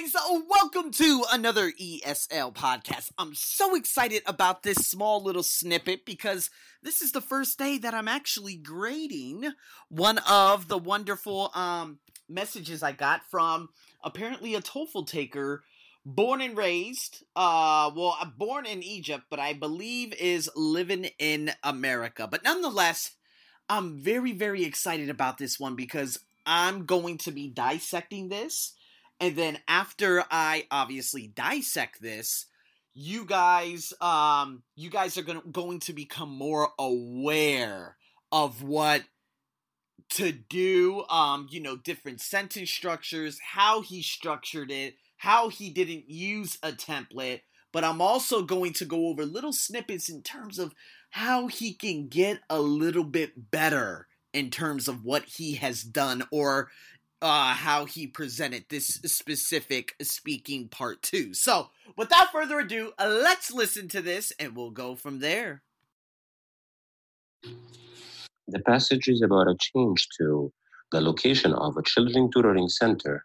guys, welcome to another ESL podcast. I'm so excited about this small little snippet because this is the first day that I'm actually grading one of the wonderful um, messages I got from apparently a TOEFL taker born and raised uh well uh, born in Egypt but I believe is living in America. But nonetheless, I'm very very excited about this one because I'm going to be dissecting this and then after I obviously dissect this, you guys um you guys are going going to become more aware of what to do um you know different sentence structures how he structured it how he didn't use a template. But i'm also going to go over little snippets in terms of how he can get a little bit better in terms of what he has done or uh, how he presented this specific speaking part two. So, without further ado, let's listen to this and we'll go from there. The passage is about a change to the location of a children tutoring center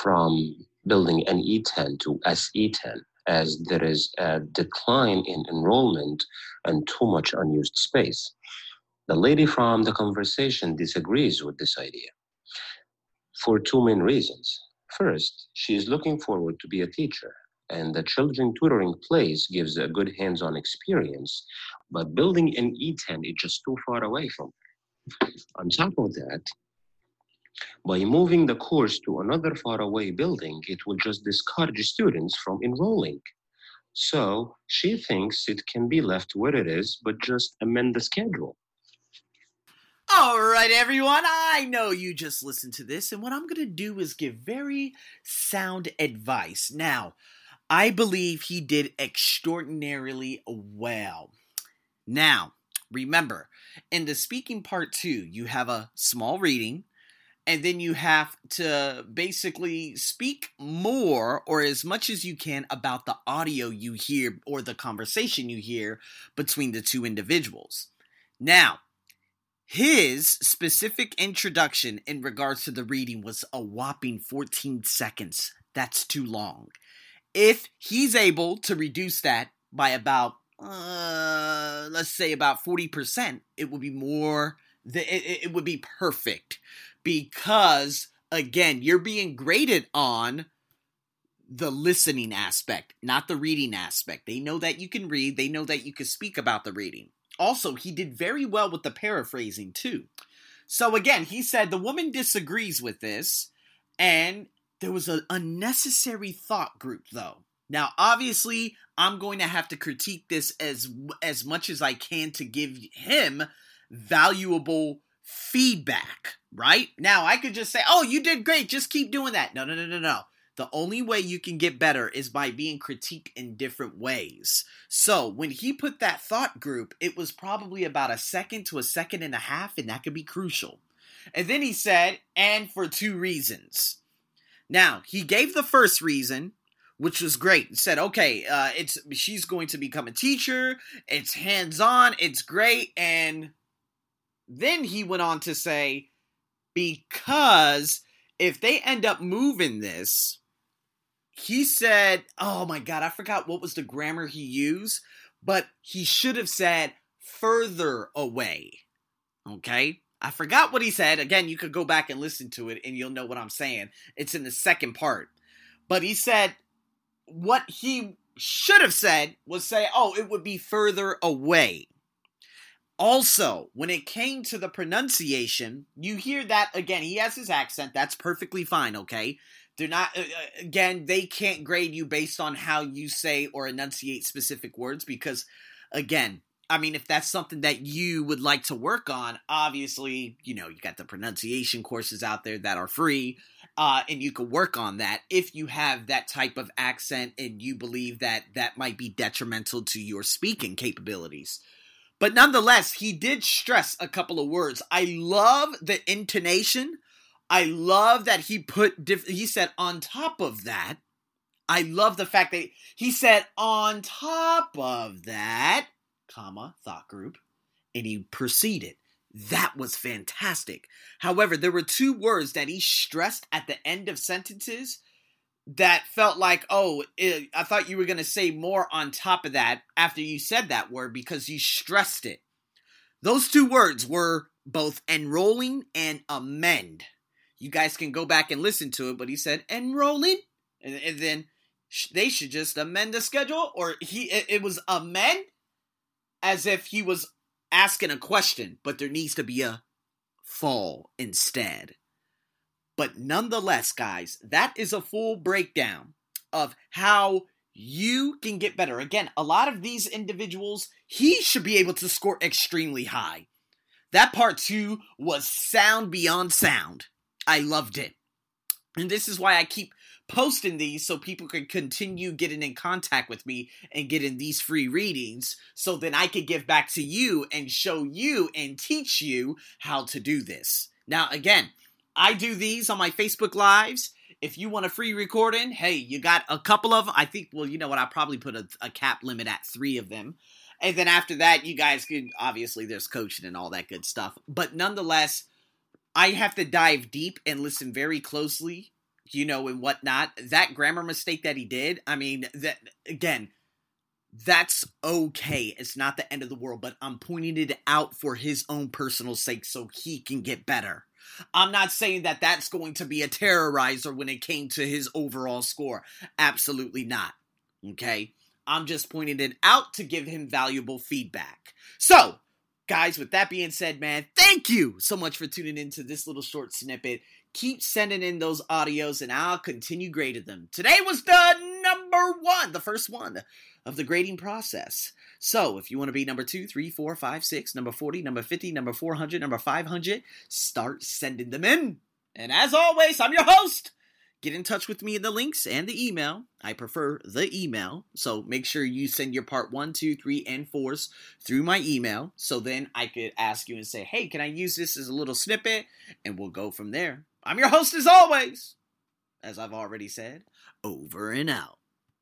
from building an E10 to SE10 as there is a decline in enrollment and too much unused space. The lady from the conversation disagrees with this idea for two main reasons. First, she is looking forward to be a teacher, and the children tutoring place gives a good hands-on experience, but building an E10 is just too far away from her. On top of that, by moving the course to another faraway building, it will just discourage students from enrolling. So she thinks it can be left where it is, but just amend the schedule. All right, everyone. I know you just listened to this, and what I'm going to do is give very sound advice. Now, I believe he did extraordinarily well. Now, remember, in the speaking part two, you have a small reading, and then you have to basically speak more or as much as you can about the audio you hear or the conversation you hear between the two individuals. Now, his specific introduction in regards to the reading was a whopping 14 seconds. That's too long. If he's able to reduce that by about, uh, let's say about 40%, it would be more, it, it would be perfect. Because, again, you're being graded on the listening aspect, not the reading aspect. They know that you can read, they know that you can speak about the reading. Also, he did very well with the paraphrasing too. So again, he said the woman disagrees with this, and there was an unnecessary thought group though. Now, obviously, I'm going to have to critique this as as much as I can to give him valuable feedback, right? Now, I could just say, "Oh, you did great. Just keep doing that." No, no, no, no, no. The only way you can get better is by being critiqued in different ways. So when he put that thought group, it was probably about a second to a second and a half, and that could be crucial. And then he said, and for two reasons. Now, he gave the first reason, which was great. He said, okay, uh, it's she's going to become a teacher, it's hands-on, it's great, and then he went on to say, because if they end up moving this, he said, oh my God, I forgot what was the grammar he used, but he should have said further away. Okay? I forgot what he said. Again, you could go back and listen to it and you'll know what I'm saying. It's in the second part. But he said what he should have said was say, oh, it would be further away. Also, when it came to the pronunciation, you hear that again, he has his accent. That's perfectly fine, okay? They're not, uh, uh, again, they can't grade you based on how you say or enunciate specific words because, again, I mean, if that's something that you would like to work on, obviously, you know, you got the pronunciation courses out there that are free, uh, and you can work on that if you have that type of accent and you believe that that might be detrimental to your speaking capabilities. But nonetheless, he did stress a couple of words. I love the intonation I love that he put diff- he said on top of that. I love the fact that he said on top of that, comma, thought group, and he proceeded. That was fantastic. However, there were two words that he stressed at the end of sentences that felt like, oh, it, I thought you were going to say more on top of that after you said that word because you stressed it. Those two words were both enrolling and amend. You guys can go back and listen to it, but he said enrolling, and, and then sh- they should just amend the schedule, or he it, it was amend as if he was asking a question, but there needs to be a fall instead. But nonetheless, guys, that is a full breakdown of how you can get better. Again, a lot of these individuals, he should be able to score extremely high. That part two was sound beyond sound. I loved it. And this is why I keep posting these so people can continue getting in contact with me and getting these free readings so then I could give back to you and show you and teach you how to do this. Now, again, I do these on my Facebook Lives. If you want a free recording, hey, you got a couple of them. I think, well, you know what? I probably put a, a cap limit at three of them. And then after that, you guys can obviously there's coaching and all that good stuff. But nonetheless, I have to dive deep and listen very closely, you know, and whatnot. That grammar mistake that he did, I mean, that again, that's okay. It's not the end of the world, but I'm pointing it out for his own personal sake so he can get better. I'm not saying that that's going to be a terrorizer when it came to his overall score. Absolutely not. Okay? I'm just pointing it out to give him valuable feedback. So, guys, with that being said, man, thank you so much for tuning into this little short snippet. Keep sending in those audios and I'll continue grading them. Today was the number one, the first one of the grading process. So if you want to be number two, three, four, five, six, number 40, number 50, number 400, number 500, start sending them in. And as always, I'm your host. Get in touch with me in the links and the email. I prefer the email. So make sure you send your part one, two, three, and fours through my email. So then I could ask you and say, hey, can I use this as a little snippet? And we'll go from there. I'm your host as always. As I've already said, over and out.